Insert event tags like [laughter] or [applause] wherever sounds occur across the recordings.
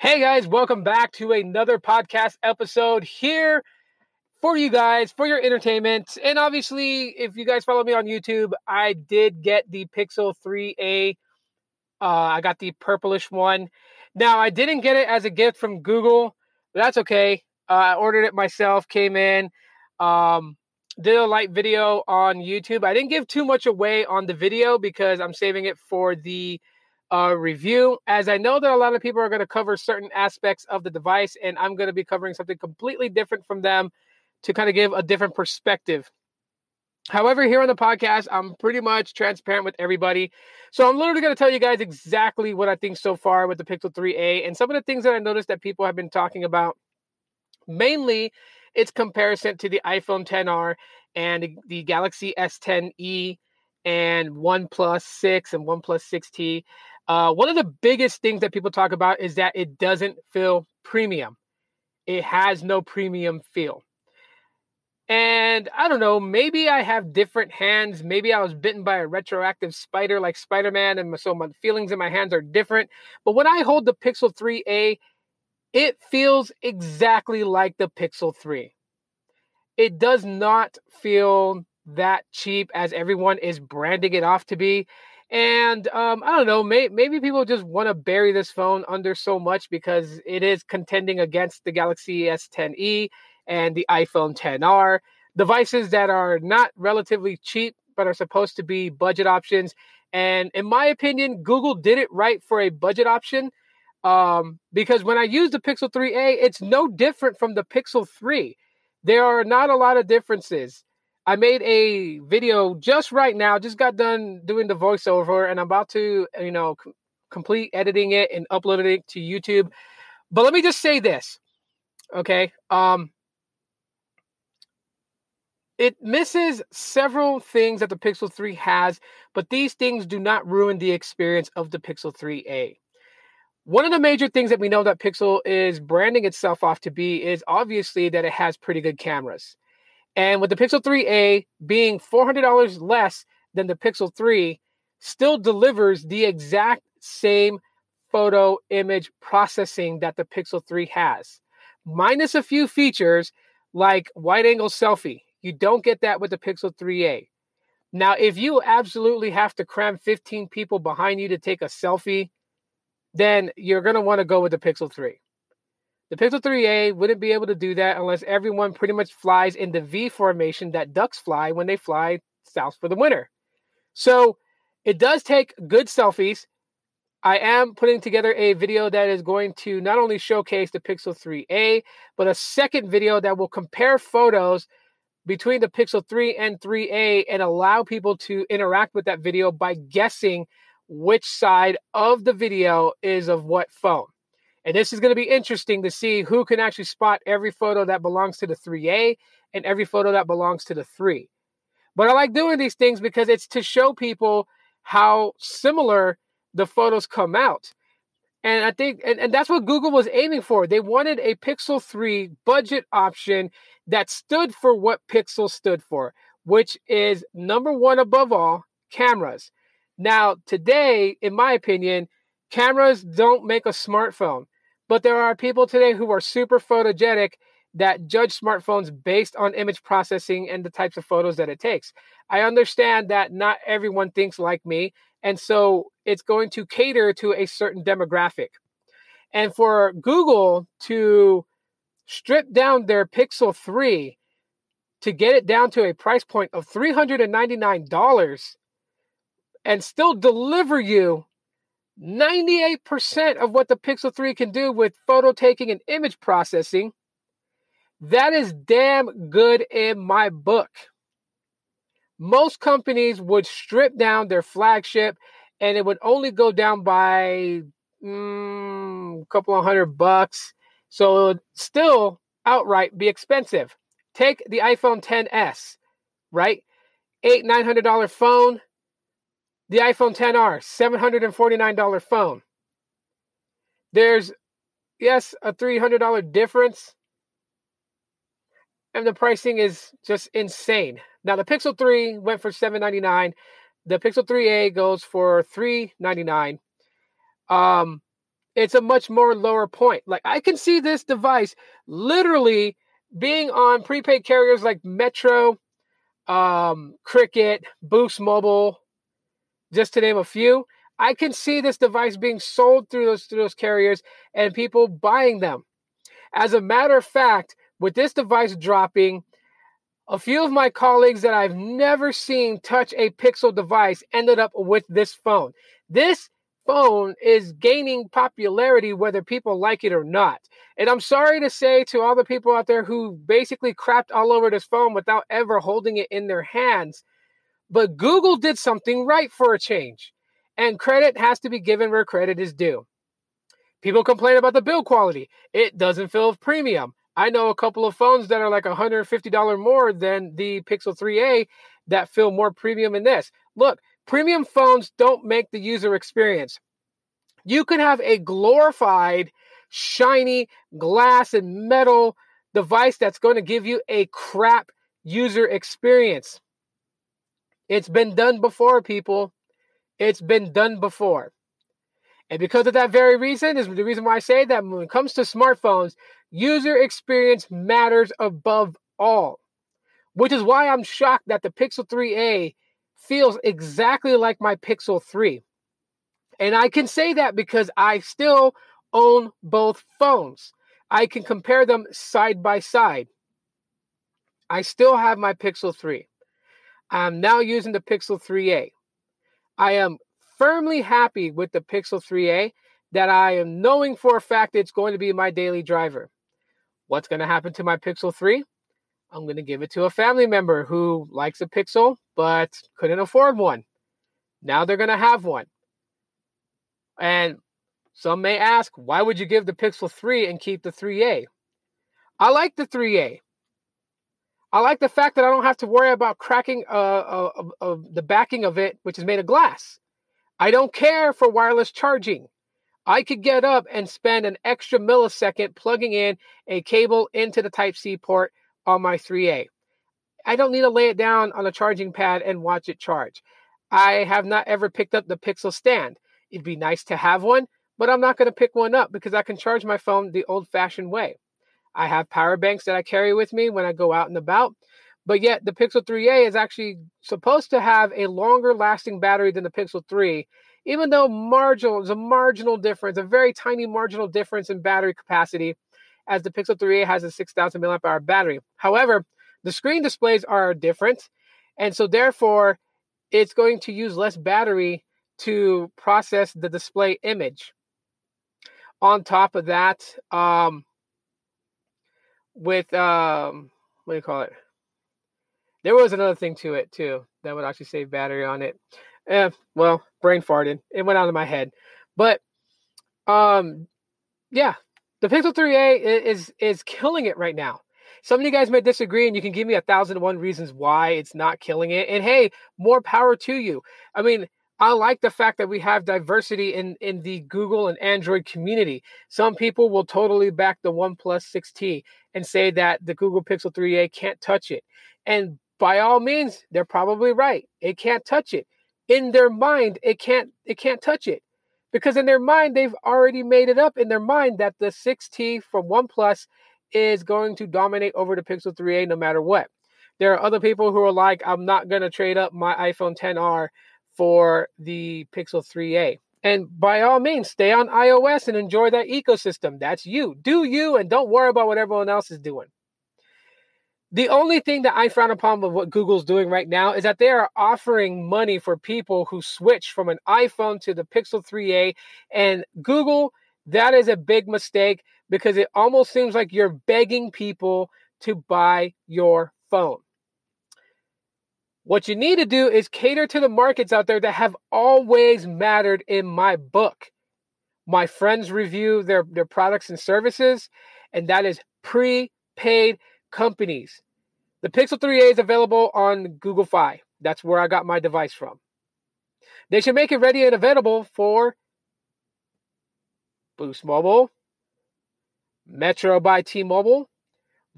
Hey guys, welcome back to another podcast episode here for you guys, for your entertainment. And obviously, if you guys follow me on YouTube, I did get the Pixel 3a. Uh, I got the purplish one. Now, I didn't get it as a gift from Google, but that's okay. Uh, I ordered it myself, came in, um, did a light video on YouTube. I didn't give too much away on the video because I'm saving it for the uh, review, as I know that a lot of people are going to cover certain aspects of the device, and I'm going to be covering something completely different from them to kind of give a different perspective. However, here on the podcast, I'm pretty much transparent with everybody. So I'm literally going to tell you guys exactly what I think so far with the Pixel 3a and some of the things that I noticed that people have been talking about. Mainly, its comparison to the iPhone 10R and the Galaxy S10e and OnePlus 6 and OnePlus 6T. Uh, one of the biggest things that people talk about is that it doesn't feel premium. It has no premium feel. And I don't know, maybe I have different hands. Maybe I was bitten by a retroactive spider like Spider Man, and so my feelings in my hands are different. But when I hold the Pixel 3a, it feels exactly like the Pixel 3. It does not feel that cheap as everyone is branding it off to be. And um, I don't know, may, maybe people just want to bury this phone under so much because it is contending against the Galaxy S10e and the iPhone 10R, devices that are not relatively cheap but are supposed to be budget options. And in my opinion, Google did it right for a budget option um, because when I use the Pixel 3a, it's no different from the Pixel 3. There are not a lot of differences. I made a video just right now, just got done doing the voiceover, and I'm about to, you know, c- complete editing it and uploading it to YouTube. But let me just say this, okay? Um, it misses several things that the Pixel 3 has, but these things do not ruin the experience of the Pixel 3a. One of the major things that we know that Pixel is branding itself off to be is obviously that it has pretty good cameras. And with the Pixel 3a being $400 less than the Pixel 3, still delivers the exact same photo image processing that the Pixel 3 has, minus a few features like wide angle selfie. You don't get that with the Pixel 3a. Now, if you absolutely have to cram 15 people behind you to take a selfie, then you're going to want to go with the Pixel 3. The Pixel 3a wouldn't be able to do that unless everyone pretty much flies in the V formation that ducks fly when they fly south for the winter. So it does take good selfies. I am putting together a video that is going to not only showcase the Pixel 3a, but a second video that will compare photos between the Pixel 3 and 3a and allow people to interact with that video by guessing which side of the video is of what phone. And this is going to be interesting to see who can actually spot every photo that belongs to the 3A and every photo that belongs to the 3. But I like doing these things because it's to show people how similar the photos come out. And I think, and, and that's what Google was aiming for. They wanted a Pixel 3 budget option that stood for what Pixel stood for, which is number one above all cameras. Now, today, in my opinion, cameras don't make a smartphone. But there are people today who are super photogenic that judge smartphones based on image processing and the types of photos that it takes. I understand that not everyone thinks like me, and so it's going to cater to a certain demographic. And for Google to strip down their Pixel 3 to get it down to a price point of $399 and still deliver you 98% of what the Pixel 3 can do with photo taking and image processing, that is damn good in my book. Most companies would strip down their flagship and it would only go down by mm, a couple of hundred bucks. So it would still outright be expensive. Take the iPhone 10s, right? Eight, nine hundred dollar phone the iPhone 10R, $749 phone. There's, yes, a $300 difference. And the pricing is just insane. Now, the Pixel 3 went for 799. The Pixel 3a goes for 399. Um, it's a much more lower point. Like I can see this device literally being on prepaid carriers like Metro, um, Cricket, Boost Mobile, just to name a few. I can see this device being sold through those through those carriers and people buying them. As a matter of fact, with this device dropping, a few of my colleagues that I've never seen touch a Pixel device ended up with this phone. This phone is gaining popularity whether people like it or not. And I'm sorry to say to all the people out there who basically crapped all over this phone without ever holding it in their hands, but Google did something right for a change. And credit has to be given where credit is due. People complain about the build quality. It doesn't feel premium. I know a couple of phones that are like $150 more than the Pixel 3a that feel more premium in this. Look, Premium phones don't make the user experience. You can have a glorified, shiny glass and metal device that's going to give you a crap user experience. It's been done before, people. It's been done before. And because of that very reason, is the reason why I say that when it comes to smartphones, user experience matters above all. Which is why I'm shocked that the Pixel 3a feels exactly like my Pixel 3. And I can say that because I still own both phones. I can compare them side by side. I still have my Pixel 3. I'm now using the Pixel 3a. I am firmly happy with the Pixel 3a that I am knowing for a fact it's going to be my daily driver. What's going to happen to my Pixel 3? I'm going to give it to a family member who likes a Pixel but couldn't afford one. Now they're going to have one. And some may ask, why would you give the Pixel 3 and keep the 3A? I like the 3A. I like the fact that I don't have to worry about cracking uh, uh, uh, the backing of it, which is made of glass. I don't care for wireless charging. I could get up and spend an extra millisecond plugging in a cable into the Type C port on my 3A. I don't need to lay it down on a charging pad and watch it charge. I have not ever picked up the Pixel stand. It'd be nice to have one, but I'm not going to pick one up because I can charge my phone the old fashioned way. I have power banks that I carry with me when I go out and about, but yet the Pixel 3a is actually supposed to have a longer lasting battery than the Pixel 3, even though marginal is a marginal difference, a very tiny marginal difference in battery capacity as the Pixel 3a has a 6000 mAh battery. However, the screen displays are different, and so therefore it's going to use less battery to process the display image. On top of that, um, with um, what do you call it? There was another thing to it too that would actually save battery on it. Eh, well, brain farted. It went out of my head, but um, yeah, the Pixel 3a is is killing it right now. Some of you guys may disagree, and you can give me a thousand one reasons why it's not killing it. And hey, more power to you. I mean, I like the fact that we have diversity in, in the Google and Android community. Some people will totally back the OnePlus 6T and say that the Google Pixel 3a can't touch it. And by all means, they're probably right. It can't touch it. In their mind, it can't it can't touch it. Because in their mind, they've already made it up in their mind that the 6T from OnePlus is going to dominate over the Pixel 3a no matter what. There are other people who are like, I'm not going to trade up my iPhone 10R for the Pixel 3a. And by all means, stay on iOS and enjoy that ecosystem. That's you. Do you and don't worry about what everyone else is doing. The only thing that I frown upon with what Google's doing right now is that they are offering money for people who switch from an iPhone to the Pixel 3a. And Google, that is a big mistake because it almost seems like you're begging people to buy your phone. What you need to do is cater to the markets out there that have always mattered in my book. My friends review their, their products and services, and that is prepaid companies. The Pixel 3a is available on Google Fi. That's where I got my device from. They should make it ready and available for Boost Mobile, Metro by T Mobile,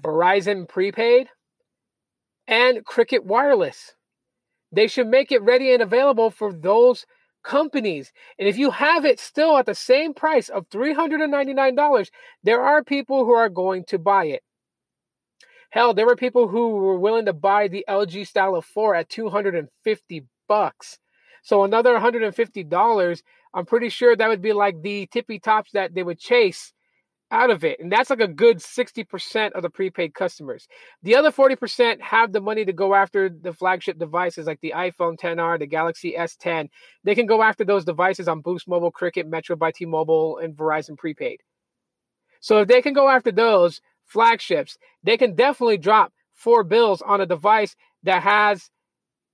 Verizon Prepaid, and Cricket Wireless. They should make it ready and available for those companies. And if you have it still at the same price of $399, there are people who are going to buy it. Hell, there were people who were willing to buy the LG Stylo 4 at 250 bucks. So another $150, I'm pretty sure that would be like the tippy tops that they would chase out of it. And that's like a good 60% of the prepaid customers. The other 40% have the money to go after the flagship devices like the iPhone 10R, the Galaxy S10. They can go after those devices on Boost Mobile, Cricket, Metro by T-Mobile, and Verizon prepaid. So if they can go after those flagships, they can definitely drop four bills on a device that has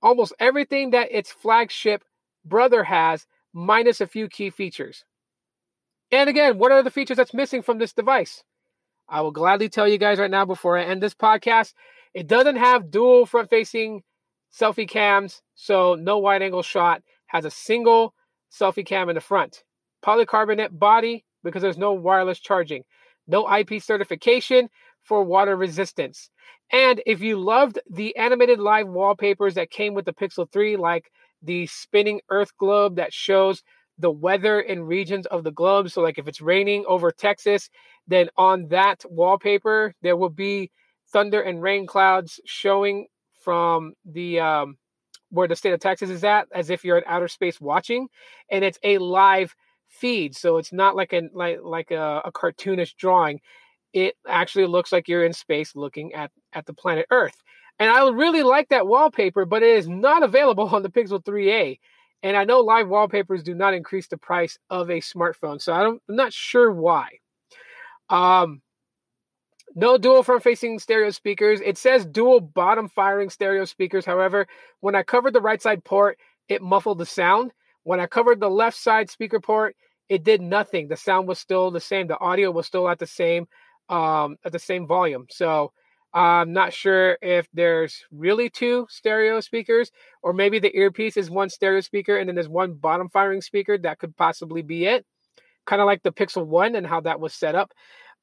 almost everything that its flagship brother has, minus a few key features. And again, what are the features that's missing from this device? I will gladly tell you guys right now before I end this podcast. It doesn't have dual front facing selfie cams, so no wide angle shot, has a single selfie cam in the front. Polycarbonate body because there's no wireless charging. No IP certification for water resistance. And if you loved the animated live wallpapers that came with the Pixel 3, like the spinning Earth globe that shows the weather in regions of the globe. So, like if it's raining over Texas, then on that wallpaper, there will be thunder and rain clouds showing from the um, where the state of Texas is at, as if you're in outer space watching, and it's a live feed. So it's not like a like like a, a cartoonish drawing. It actually looks like you're in space looking at at the planet Earth. And I really like that wallpaper, but it is not available [laughs] on the Pixel 3a. And I know live wallpapers do not increase the price of a smartphone, so I don't, I'm not sure why. Um, no dual front facing stereo speakers. It says dual bottom firing stereo speakers. However, when I covered the right side port, it muffled the sound. When I covered the left side speaker port, it did nothing. The sound was still the same. The audio was still at the same um, at the same volume. So I'm not sure if there's really two stereo speakers, or maybe the earpiece is one stereo speaker and then there's one bottom firing speaker. That could possibly be it. Kind of like the Pixel 1 and how that was set up.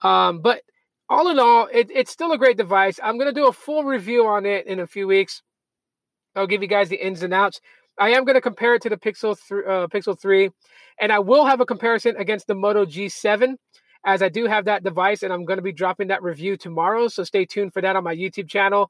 Um, but all in all, it, it's still a great device. I'm going to do a full review on it in a few weeks. I'll give you guys the ins and outs. I am going to compare it to the Pixel 3, uh, Pixel 3, and I will have a comparison against the Moto G7 as I do have that device and I'm going to be dropping that review tomorrow. So stay tuned for that on my YouTube channel.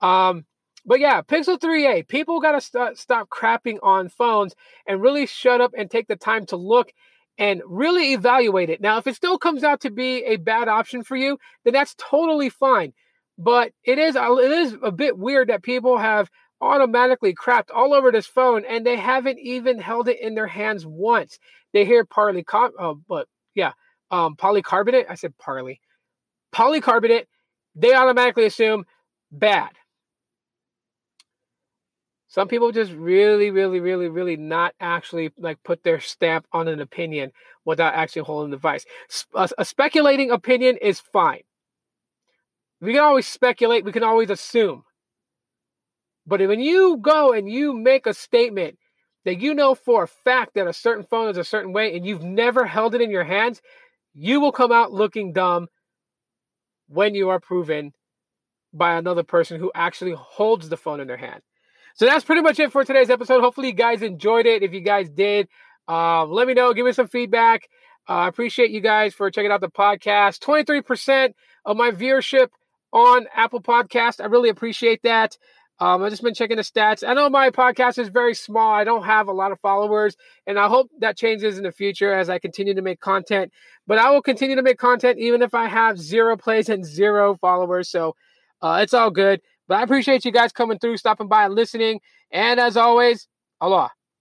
Um, but yeah, Pixel 3a, people got to st- stop crapping on phones and really shut up and take the time to look and really evaluate it. Now, if it still comes out to be a bad option for you, then that's totally fine. But it is it is a bit weird that people have automatically crapped all over this phone and they haven't even held it in their hands once. They hear partly, uh, but yeah, um, polycarbonate. I said parley. Polycarbonate, they automatically assume bad. Some people just really, really, really, really not actually like put their stamp on an opinion without actually holding the device. A, a speculating opinion is fine. We can always speculate, we can always assume. But when you go and you make a statement that you know for a fact that a certain phone is a certain way and you've never held it in your hands, you will come out looking dumb when you are proven by another person who actually holds the phone in their hand. So that's pretty much it for today's episode. Hopefully, you guys enjoyed it. If you guys did, uh, let me know. Give me some feedback. Uh, I appreciate you guys for checking out the podcast. 23% of my viewership on Apple Podcast. I really appreciate that. Um, I've just been checking the stats. I know my podcast is very small. I don't have a lot of followers, and I hope that changes in the future as I continue to make content. But I will continue to make content even if I have zero plays and zero followers. So uh, it's all good. But I appreciate you guys coming through, stopping by, and listening. And as always, Allah.